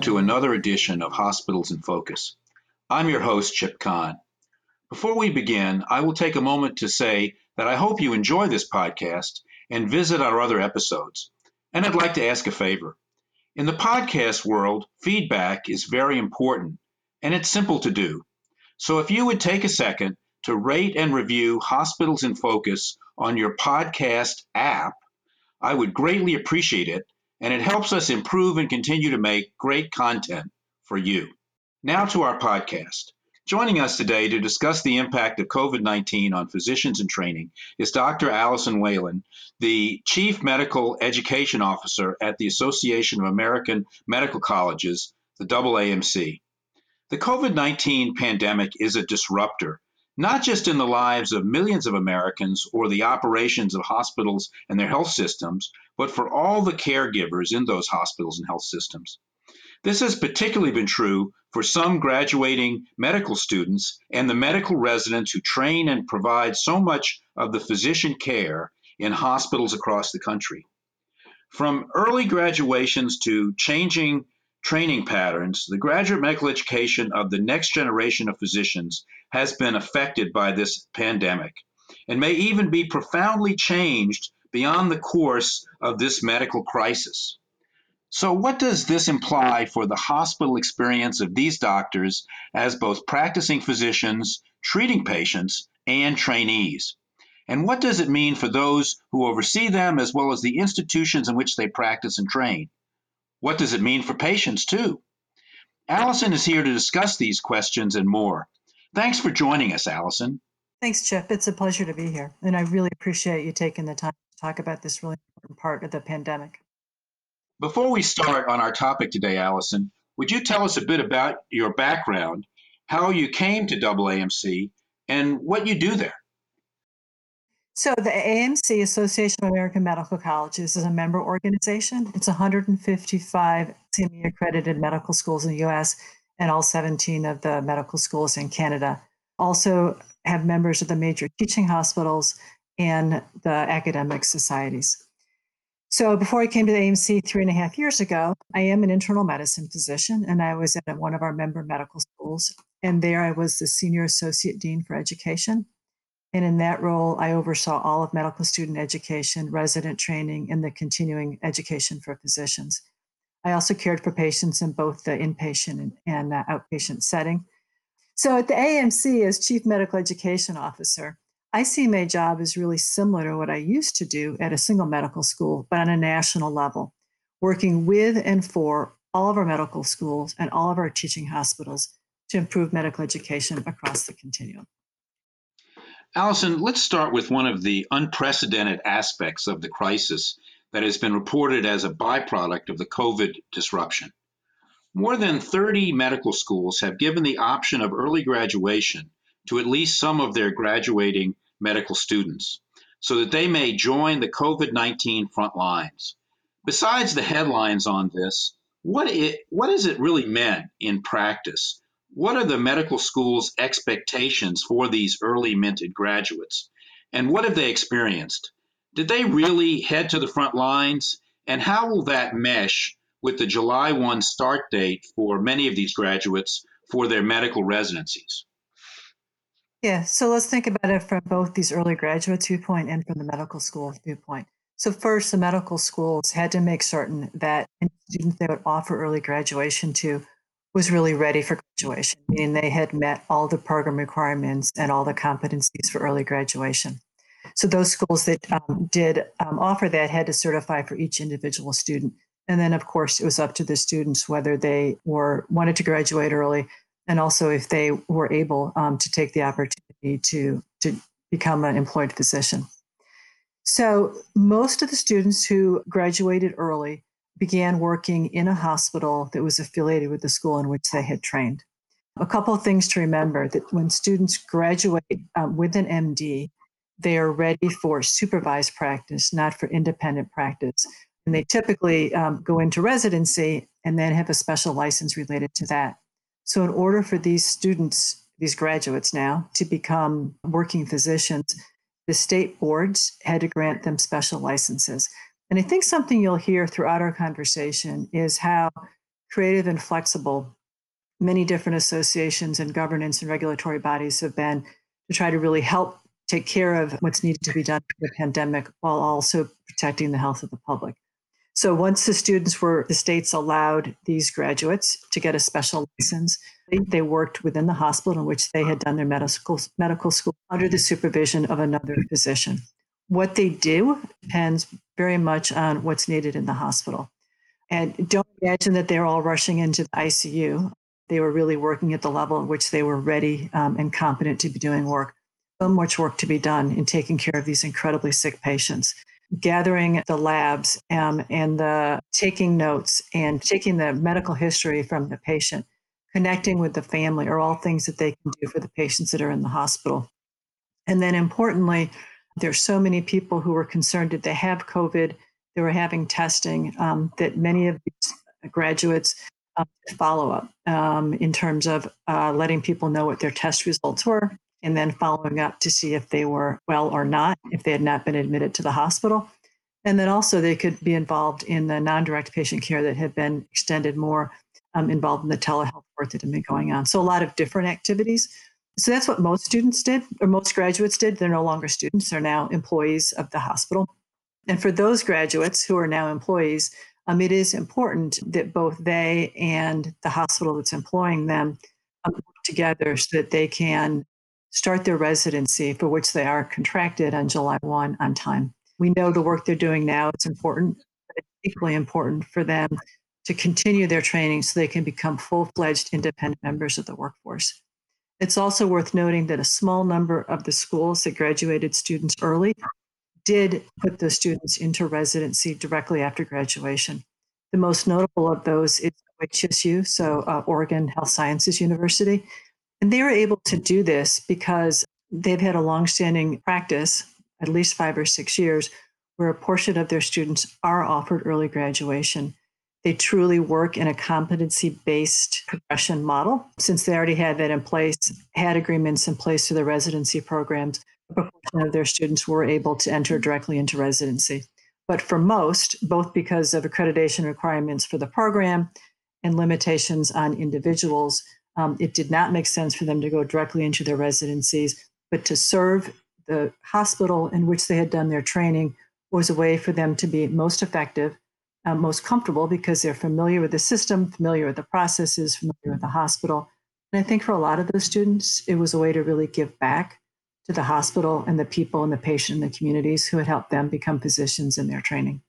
welcome to another edition of Hospitals in Focus. I'm your host, Chip Kahn. Before we begin, I will take a moment to say that I hope you enjoy this podcast and visit our other episodes. And I'd like to ask a favor. In the podcast world, feedback is very important and it's simple to do. So if you would take a second to rate and review Hospitals in Focus on your podcast app, I would greatly appreciate it and it helps us improve and continue to make great content for you. Now to our podcast. Joining us today to discuss the impact of COVID 19 on physicians in training is Dr. Alison Whelan, the Chief Medical Education Officer at the Association of American Medical Colleges, the AAMC. The COVID 19 pandemic is a disruptor, not just in the lives of millions of Americans or the operations of hospitals and their health systems, but for all the caregivers in those hospitals and health systems. This has particularly been true for some graduating medical students and the medical residents who train and provide so much of the physician care in hospitals across the country. From early graduations to changing training patterns, the graduate medical education of the next generation of physicians has been affected by this pandemic and may even be profoundly changed beyond the course of this medical crisis. So, what does this imply for the hospital experience of these doctors as both practicing physicians, treating patients, and trainees? And what does it mean for those who oversee them as well as the institutions in which they practice and train? What does it mean for patients, too? Alison is here to discuss these questions and more. Thanks for joining us, Alison. Thanks, Chip. It's a pleasure to be here. And I really appreciate you taking the time talk about this really important part of the pandemic. Before we start on our topic today, Alison, would you tell us a bit about your background, how you came to AAMC, and what you do there? So, the AMC, Association of American Medical Colleges, is a member organization. It's 155 LCME accredited medical schools in the US and all 17 of the medical schools in Canada. Also, have members of the major teaching hospitals and the academic societies. So before I came to the AMC three and a half years ago, I am an internal medicine physician, and I was at one of our member medical schools. And there I was the senior associate dean for education. And in that role, I oversaw all of medical student education, resident training, and the continuing education for physicians. I also cared for patients in both the inpatient and, and uh, outpatient setting. So at the AMC, as chief medical education officer, I see my job as really similar to what I used to do at a single medical school, but on a national level, working with and for all of our medical schools and all of our teaching hospitals to improve medical education across the continuum. Alison, let's start with one of the unprecedented aspects of the crisis that has been reported as a byproduct of the COVID disruption. More than 30 medical schools have given the option of early graduation to at least some of their graduating medical students so that they may join the COVID 19 front lines. Besides the headlines on this, what, it, what has it really meant in practice? What are the medical school's expectations for these early minted graduates? And what have they experienced? Did they really head to the front lines? And how will that mesh with the July 1 start date for many of these graduates for their medical residencies? Yeah, so let's think about it from both these early graduates viewpoint and from the medical school viewpoint. So first, the medical schools had to make certain that any student they would offer early graduation to was really ready for graduation, meaning they had met all the program requirements and all the competencies for early graduation. So those schools that um, did um, offer that had to certify for each individual student. And then, of course, it was up to the students whether they were wanted to graduate early and also if they were able um, to take the opportunity to, to become an employed physician. So, most of the students who graduated early began working in a hospital that was affiliated with the school in which they had trained. A couple of things to remember that when students graduate um, with an MD, they are ready for supervised practice, not for independent practice. And they typically um, go into residency and then have a special license related to that. So, in order for these students, these graduates now, to become working physicians, the state boards had to grant them special licenses. And I think something you'll hear throughout our conversation is how creative and flexible many different associations and governance and regulatory bodies have been to try to really help take care of what's needed to be done for the pandemic while also protecting the health of the public. So once the students were, the states allowed these graduates to get a special license. They worked within the hospital in which they had done their medical medical school under the supervision of another physician. What they do depends very much on what's needed in the hospital. And don't imagine that they're all rushing into the ICU. They were really working at the level at which they were ready um, and competent to be doing work. So much work to be done in taking care of these incredibly sick patients gathering the labs um, and the taking notes and taking the medical history from the patient, connecting with the family are all things that they can do for the patients that are in the hospital. And then importantly, there's so many people who were concerned that they have COVID, they were having testing, um, that many of these graduates uh, follow up um, in terms of uh, letting people know what their test results were, and then following up to see if they were well or not, if they had not been admitted to the hospital. And then also they could be involved in the non direct patient care that had been extended more, um, involved in the telehealth work that had been going on. So a lot of different activities. So that's what most students did, or most graduates did. They're no longer students, they're now employees of the hospital. And for those graduates who are now employees, um, it is important that both they and the hospital that's employing them um, work together so that they can start their residency for which they are contracted on July 1 on time. We know the work they're doing now is important, but it's equally important for them to continue their training so they can become full fledged independent members of the workforce. It's also worth noting that a small number of the schools that graduated students early did put the students into residency directly after graduation. The most notable of those is OHSU, so uh, Oregon Health Sciences University. And they were able to do this because they've had a longstanding practice, at least five or six years, where a portion of their students are offered early graduation. They truly work in a competency based progression model. Since they already had that in place, had agreements in place for the residency programs, a proportion of their students were able to enter directly into residency. But for most, both because of accreditation requirements for the program and limitations on individuals, um, it did not make sense for them to go directly into their residencies, but to serve the hospital in which they had done their training was a way for them to be most effective, uh, most comfortable because they're familiar with the system, familiar with the processes, familiar with the hospital. And I think for a lot of those students, it was a way to really give back to the hospital and the people and the patient and the communities who had helped them become physicians in their training.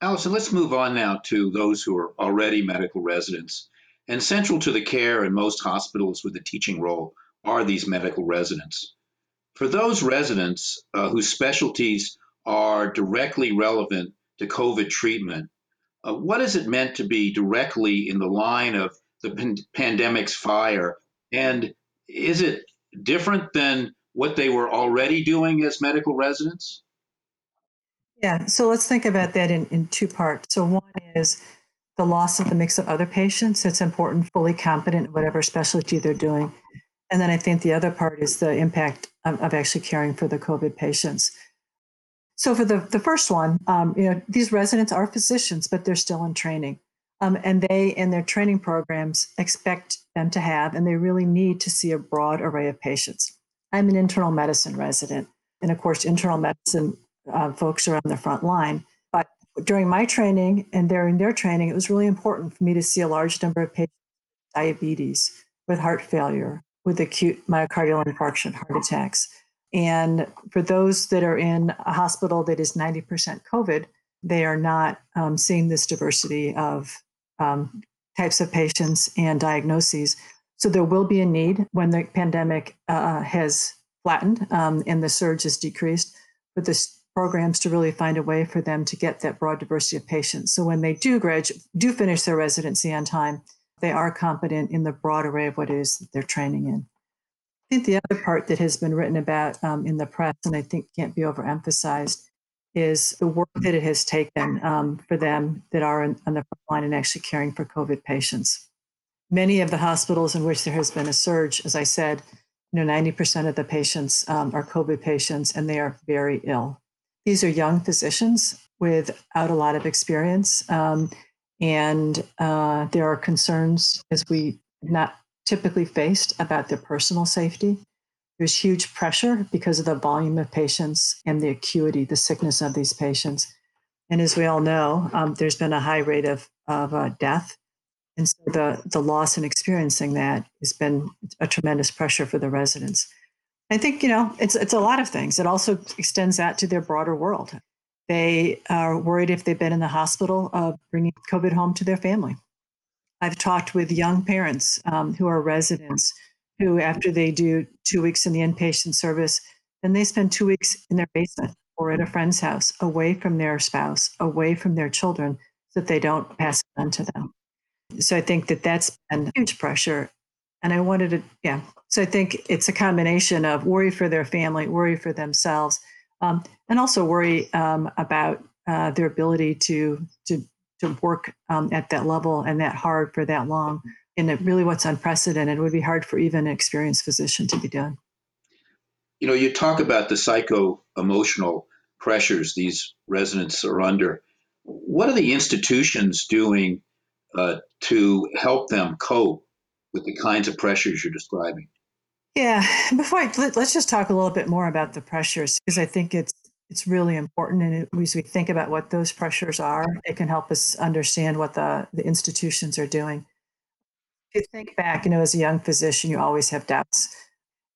Alison, let's move on now to those who are already medical residents. And central to the care in most hospitals with a teaching role are these medical residents. For those residents uh, whose specialties are directly relevant to COVID treatment, uh, what is it meant to be directly in the line of the pan- pandemic's fire? And is it different than what they were already doing as medical residents? Yeah, so let's think about that in, in two parts. So, one is the loss of the mix of other patients. It's important, fully competent in whatever specialty they're doing. And then I think the other part is the impact of, of actually caring for the COVID patients. So for the, the first one, um, you know, these residents are physicians, but they're still in training. Um, and they, in their training programs, expect them to have, and they really need to see a broad array of patients. I'm an internal medicine resident. And of course, internal medicine uh, folks are on the front line during my training and during their training, it was really important for me to see a large number of patients with diabetes, with heart failure, with acute myocardial infarction, heart attacks. And for those that are in a hospital that is 90% COVID, they are not um, seeing this diversity of um, types of patients and diagnoses. So there will be a need when the pandemic uh, has flattened um, and the surge has decreased for this programs to really find a way for them to get that broad diversity of patients. So when they do graduate, do finish their residency on time, they are competent in the broad array of what it is that they're training in. I think the other part that has been written about um, in the press, and I think can't be overemphasized, is the work that it has taken um, for them that are in, on the front line and actually caring for COVID patients. Many of the hospitals in which there has been a surge, as I said, you know, 90% of the patients um, are COVID patients and they are very ill. These are young physicians without a lot of experience. Um, And uh, there are concerns, as we not typically faced, about their personal safety. There's huge pressure because of the volume of patients and the acuity, the sickness of these patients. And as we all know, um, there's been a high rate of, of uh, death. And so the, the loss in experiencing that has been a tremendous pressure for the residents. I think, you know, it's, it's a lot of things. It also extends out to their broader world. They are worried if they've been in the hospital of bringing COVID home to their family. I've talked with young parents um, who are residents who, after they do two weeks in the inpatient service, then they spend two weeks in their basement or at a friend's house, away from their spouse, away from their children, so that they don't pass it on to them. So I think that that's been huge pressure. And I wanted to, yeah. So I think it's a combination of worry for their family, worry for themselves, um, and also worry um, about uh, their ability to to to work um, at that level and that hard for that long. And it really what's unprecedented. Would be hard for even an experienced physician to be done. You know, you talk about the psycho emotional pressures these residents are under. What are the institutions doing uh, to help them cope with the kinds of pressures you're describing? Yeah, before I, let, us just talk a little bit more about the pressures because I think it's it's really important, and it, as we think about what those pressures are, it can help us understand what the the institutions are doing. If you think back, you know, as a young physician, you always have doubts,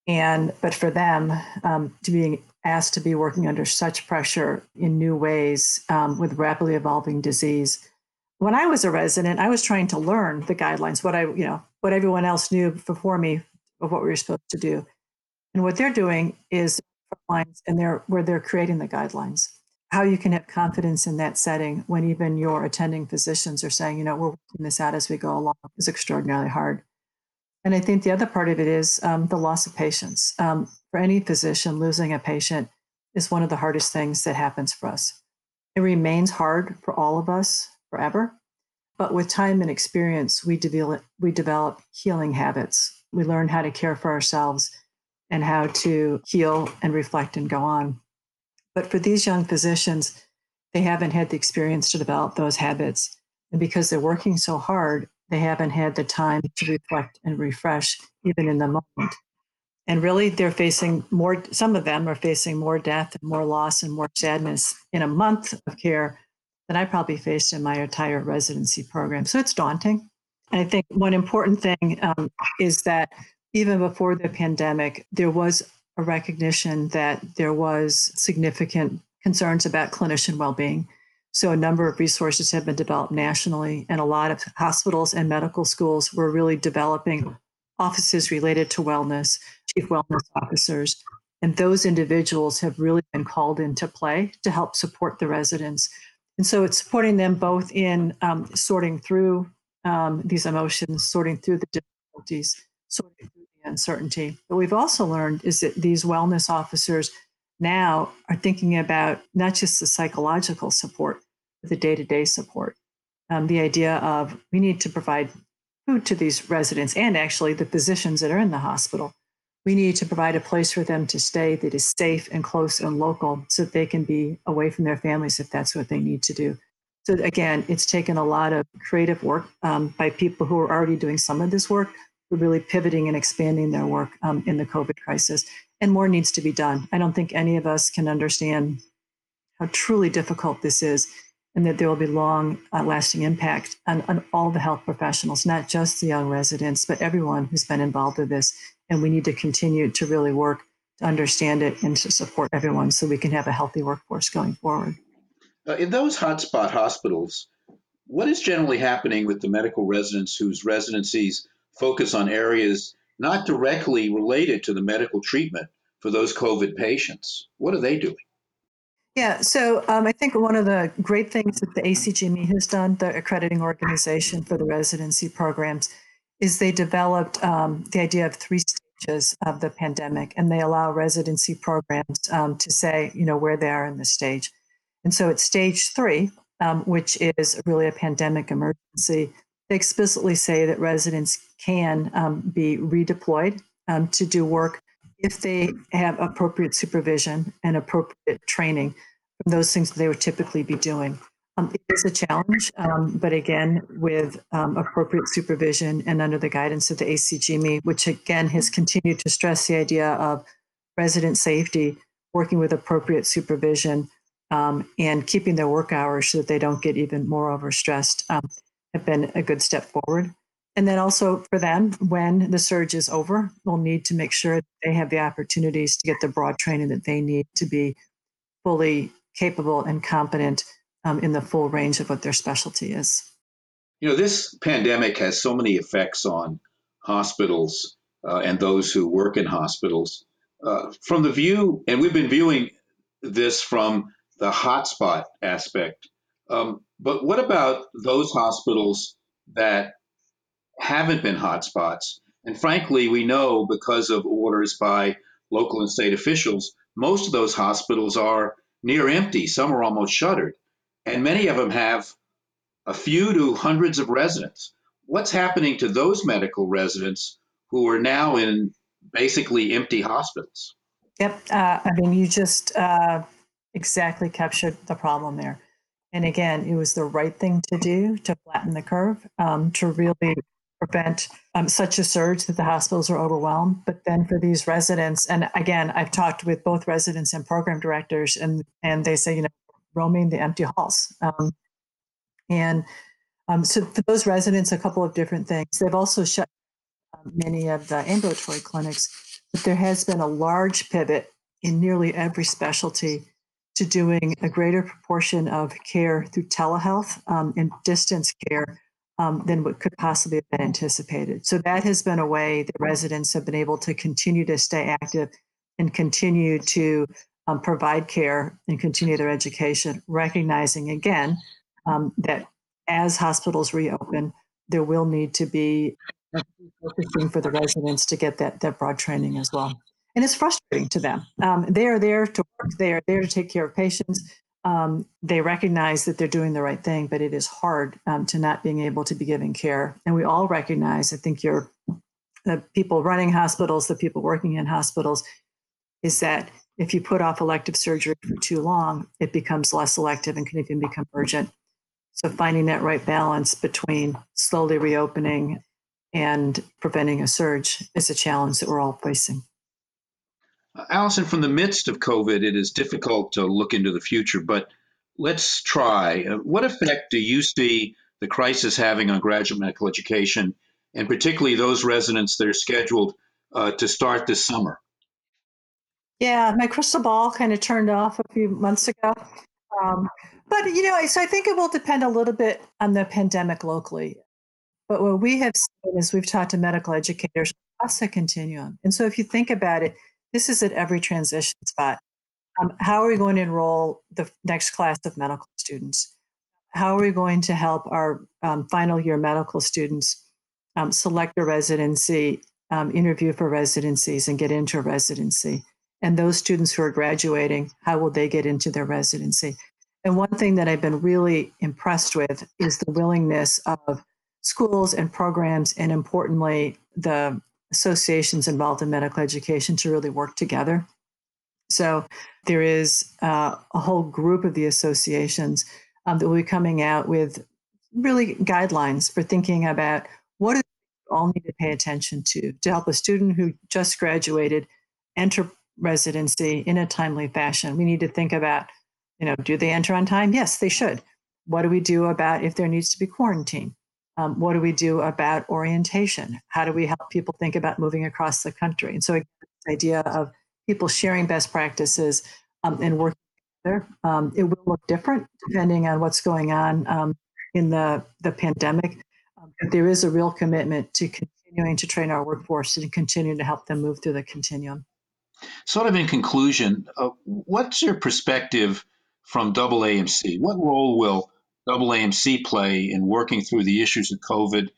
and but for them um, to being asked to be working under such pressure in new ways um, with rapidly evolving disease. When I was a resident, I was trying to learn the guidelines, what I, you know, what everyone else knew before me of what we were supposed to do. And what they're doing is lines and they're where they're creating the guidelines. How you can have confidence in that setting when even your attending physicians are saying, you know, we're working this out as we go along is extraordinarily hard. And I think the other part of it is um, the loss of patients. Um, for any physician, losing a patient is one of the hardest things that happens for us. It remains hard for all of us forever. But with time and experience, we develop, we develop healing habits. We learn how to care for ourselves and how to heal and reflect and go on. But for these young physicians, they haven't had the experience to develop those habits. And because they're working so hard, they haven't had the time to reflect and refresh even in the moment. And really, they're facing more, some of them are facing more death and more loss and more sadness in a month of care than I probably faced in my entire residency program. So it's daunting. And I think one important thing um, is that even before the pandemic, there was a recognition that there was significant concerns about clinician well-being. So a number of resources have been developed nationally, and a lot of hospitals and medical schools were really developing offices related to wellness, chief wellness officers. And those individuals have really been called into play to help support the residents. And so it's supporting them both in um, sorting through um, these emotions, sorting through the difficulties, sorting through the uncertainty. But we've also learned is that these wellness officers now are thinking about not just the psychological support, but the day to day support. Um, the idea of we need to provide food to these residents and actually the physicians that are in the hospital. We need to provide a place for them to stay that is safe and close and local so that they can be away from their families if that's what they need to do. So, again, it's taken a lot of creative work um, by people who are already doing some of this work, are really pivoting and expanding their work um, in the COVID crisis. And more needs to be done. I don't think any of us can understand how truly difficult this is and that there will be long uh, lasting impact on, on all the health professionals, not just the young residents, but everyone who's been involved with this. And we need to continue to really work to understand it and to support everyone so we can have a healthy workforce going forward. Uh, in those hotspot hospitals, what is generally happening with the medical residents whose residencies focus on areas not directly related to the medical treatment for those COVID patients? What are they doing? Yeah, so um, I think one of the great things that the ACGME has done, the accrediting organization for the residency programs, is they developed um, the idea of three stages of the pandemic, and they allow residency programs um, to say, you know, where they are in the stage. And so it's stage three, um, which is really a pandemic emergency. They explicitly say that residents can um, be redeployed um, to do work if they have appropriate supervision and appropriate training from those things that they would typically be doing. Um, it is a challenge, um, but again, with um, appropriate supervision and under the guidance of the ACGME, which again has continued to stress the idea of resident safety, working with appropriate supervision, um, and keeping their work hours so that they don't get even more overstressed, um, have been a good step forward. And then also for them, when the surge is over, we'll need to make sure they have the opportunities to get the broad training that they need to be fully capable and competent um, in the full range of what their specialty is. You know, this pandemic has so many effects on hospitals uh, and those who work in hospitals. Uh, from the view, and we've been viewing this from the hotspot aspect, um, but what about those hospitals that haven't been hotspots? And frankly, we know because of orders by local and state officials, most of those hospitals are near empty. Some are almost shuttered and many of them have a few to hundreds of residents. What's happening to those medical residents who are now in basically empty hospitals? Yep. Uh, I mean, you just uh, exactly captured the problem there. And again, it was the right thing to do to flatten the curve, um, to really prevent um, such a surge that the hospitals are overwhelmed. But then for these residents, and again, I've talked with both residents and program directors, and and they say, you know, roaming the empty halls. Um, and um, so for those residents, a couple of different things. They've also shut many of the ambulatory clinics, but there has been a large pivot in nearly every specialty to doing a greater proportion of care through telehealth um, and distance care um, than what could possibly have been anticipated. So that has been a way that residents have been able to continue to stay active and continue to um, provide care and continue their education, recognizing again um, that as hospitals reopen, there will need to be focusing for the residents to get that, that broad training as well. And it's frustrating to them. Um, they are there to work, they are there to take care of patients. Um, they recognize that they're doing the right thing, but it is hard um, to not being able to be giving care. And we all recognize, I think you're the people running hospitals, the people working in hospitals, is that if you put off elective surgery for too long, it becomes less elective and can even become urgent. So, finding that right balance between slowly reopening and preventing a surge is a challenge that we're all facing. Alison, from the midst of COVID, it is difficult to look into the future, but let's try. Uh, what effect do you see the crisis having on graduate medical education, and particularly those residents that are scheduled uh, to start this summer? Yeah, my crystal ball kind of turned off a few months ago. Um, but, you know, so I think it will depend a little bit on the pandemic locally. But what we have seen is we've talked to medical educators across the continuum. And so if you think about it, this is at every transition spot. Um, how are we going to enroll the next class of medical students? How are we going to help our um, final year medical students um, select a residency, um, interview for residencies, and get into a residency? And those students who are graduating, how will they get into their residency? And one thing that I've been really impressed with is the willingness of schools and programs, and importantly, the associations involved in medical education to really work together. So there is uh, a whole group of the associations um, that will be coming out with really guidelines for thinking about what do we all need to pay attention to to help a student who just graduated enter residency in a timely fashion. We need to think about, you know, do they enter on time? Yes, they should. What do we do about if there needs to be quarantine? Um, what do we do about orientation? How do we help people think about moving across the country? And so, again, idea of people sharing best practices um, and working together, um, it will look different depending on what's going on um, in the, the pandemic. Um, but there is a real commitment to continuing to train our workforce and continue to help them move through the continuum. Sort of in conclusion, uh, what's your perspective from AAMC? What role will AAMC play in working through the issues of COVID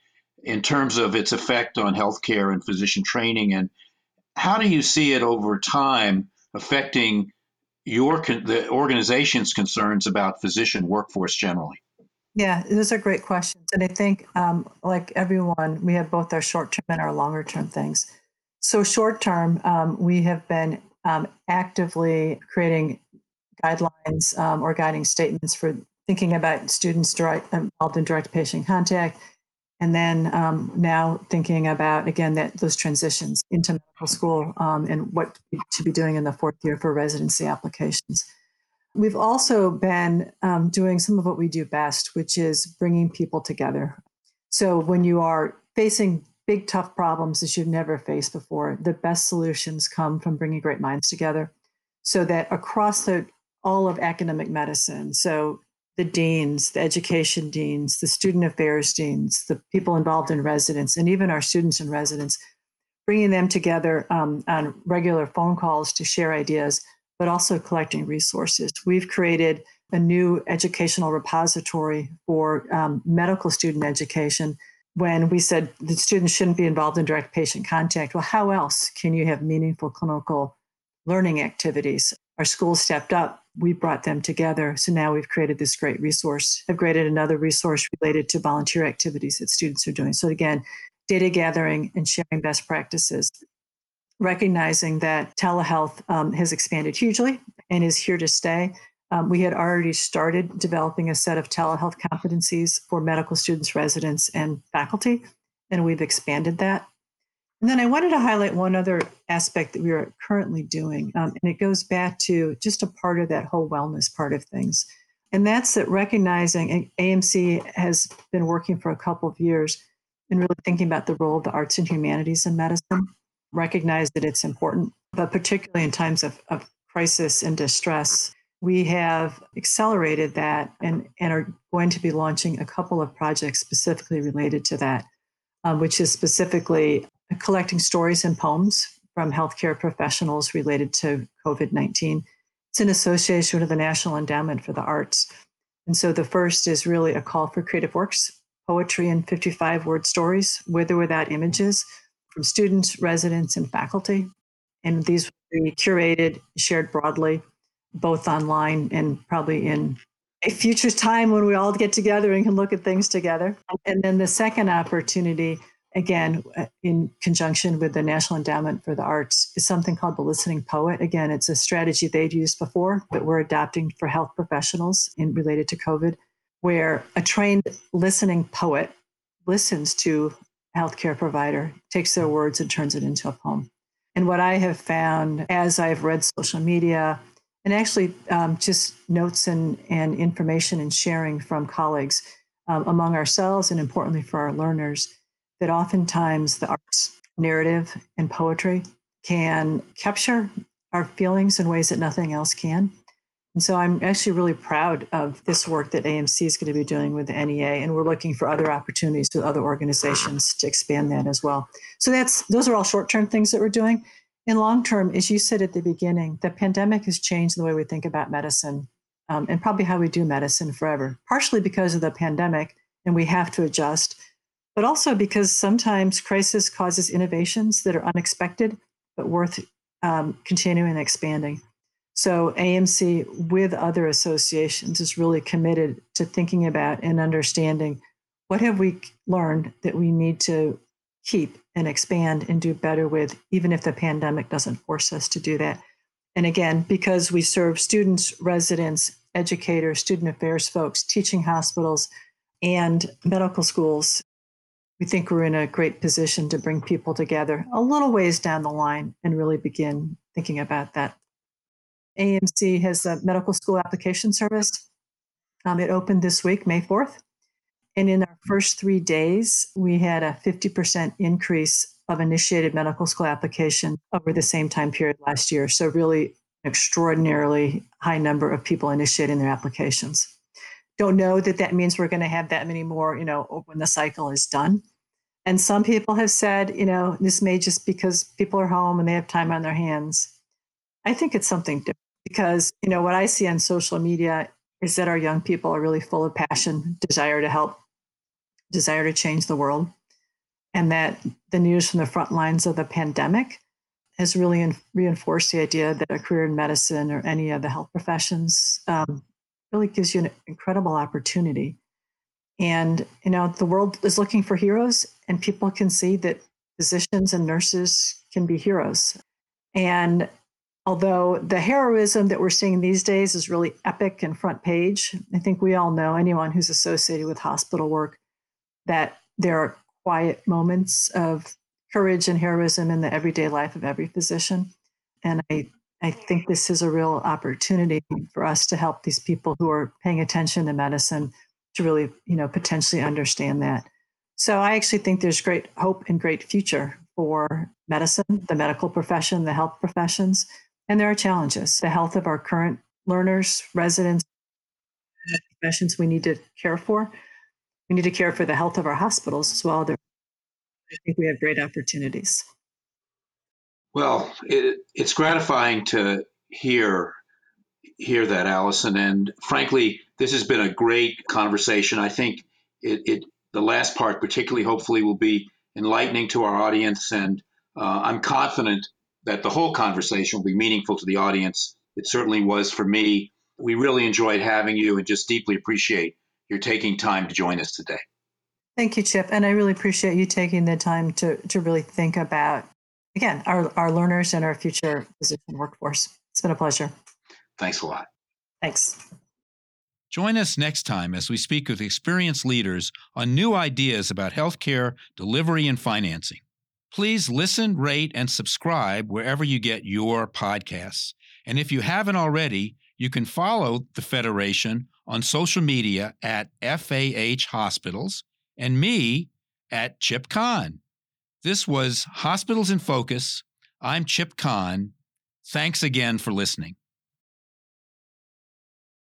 in terms of its effect on healthcare and physician training? And how do you see it over time affecting your the organization's concerns about physician workforce generally? Yeah, those are great questions. And I think, um, like everyone, we have both our short term and our longer term things. So, short term, um, we have been um, actively creating guidelines um, or guiding statements for thinking about students direct, involved in direct patient contact, and then um, now thinking about again that those transitions into medical school um, and what to be doing in the fourth year for residency applications. We've also been um, doing some of what we do best, which is bringing people together. So when you are facing big, tough problems that you've never faced before, the best solutions come from bringing great minds together. So that across the all of academic medicine, so the deans, the education deans, the student affairs deans, the people involved in residence, and even our students in residence, bringing them together um, on regular phone calls to share ideas but also collecting resources. We've created a new educational repository for um, medical student education. When we said the students shouldn't be involved in direct patient contact, well, how else can you have meaningful clinical learning activities? Our schools stepped up. We brought them together. So now we've created this great resource. I've created another resource related to volunteer activities that students are doing. So again, data gathering and sharing best practices recognizing that telehealth um, has expanded hugely and is here to stay. Um, we had already started developing a set of telehealth competencies for medical students, residents, and faculty, and we've expanded that. And then I wanted to highlight one other aspect that we are currently doing, um, and it goes back to just a part of that whole wellness part of things. And that's that recognizing AMC has been working for a couple of years and really thinking about the role of the arts and humanities in medicine recognize that it's important, but particularly in times of, of crisis and distress, we have accelerated that and, and are going to be launching a couple of projects specifically related to that, um, which is specifically collecting stories and poems from healthcare professionals related to COVID 19. It's in association with the National Endowment for the Arts. And so the first is really a call for creative works, poetry and 55 word stories, with or without images, from students, residents, and faculty. And these will be curated, shared broadly, both online and probably in a future time when we all get together and can look at things together. And then the second opportunity, again, uh, in conjunction with the National Endowment for the Arts, is something called the Listening Poet. Again, it's a strategy they'd used before, but we're adopting for health professionals in related to COVID, where a trained listening poet listens to healthcare provider takes their words and turns it into a poem. And what I have found as I've read social media and actually um, just notes and, and information and sharing from colleagues um, among ourselves and importantly for our learners, that oftentimes the arts narrative and poetry can capture our feelings in ways that nothing else can. And so I'm actually really proud of this work that AMC is going to be doing with the NEA, and we're looking for other opportunities with other organizations to expand that as well. So that's those are all short-term things that we're doing. In long term, as you said at the beginning, the pandemic has changed the way we think about medicine um, and probably how we do medicine forever. Partially because of the pandemic, and we have to adjust, but also because sometimes crisis causes innovations that are unexpected but worth um, continuing and expanding. So AMC, with other associations, is really committed to thinking about and understanding what have we learned that we need to keep and expand and do better with, even if the pandemic doesn't force us to do that. And again, because we serve students, residents, educators, student affairs folks, teaching hospitals, and medical schools, we think we're in a great position to bring people together a little ways down the line and really begin thinking about that AMC has a medical school application service. Um, it opened this week, May 4th. And in our first three days, we had a 50% increase of initiated medical school application over the same time period last year. So, really, extraordinarily high number of people initiating their applications. Don't know that that means we're going to have that many more, you know, when the cycle is done. And some people have said, you know, this may just because people are home and they have time on their hands. I think it's something different because you know what I see on social media is that our young people are really full of passion, desire to help, desire to change the world, and that the news from the front lines of the pandemic has really in, reinforced the idea that a career in medicine or any of the health professions um, really gives you an incredible opportunity. And you know the world is looking for heroes, and people can see that physicians and nurses can be heroes. And although the heroism that we're seeing these days is really epic and front page, I think we all know, anyone who's associated with hospital work, that there are quiet moments of courage and heroism in the everyday life of every physician. And I, I think this is a real opportunity for us to help these people who are paying attention to medicine to really, you know, potentially understand that. So I actually think there's great hope and great future for medicine, the medical profession, the health professions, and there are challenges. The health of our current learners, residents, professions we need to care for. We need to care for the health of our hospitals as well. I think we have great opportunities. Well, it, it's gratifying to hear hear that, Alison. And frankly, this has been a great conversation. I think it, it the last part, particularly, hopefully, will be enlightening to our audience. And uh, I'm confident that the whole conversation will be meaningful to the audience. It certainly was for me. We really enjoyed having you and just deeply appreciate your taking time to join us today. Thank you, Chip. And I really appreciate you taking the time to, to really think about, again, our, our learners and our future physician workforce. It's been a pleasure. Thanks a lot. Thanks. Join us next time as we speak with experienced leaders on new ideas about healthcare, delivery, and financing. Please listen, rate, and subscribe wherever you get your podcasts. And if you haven't already, you can follow the Federation on social media at FAH Hospitals and me at Chip Kahn. This was Hospitals in Focus. I'm Chip Kahn. Thanks again for listening.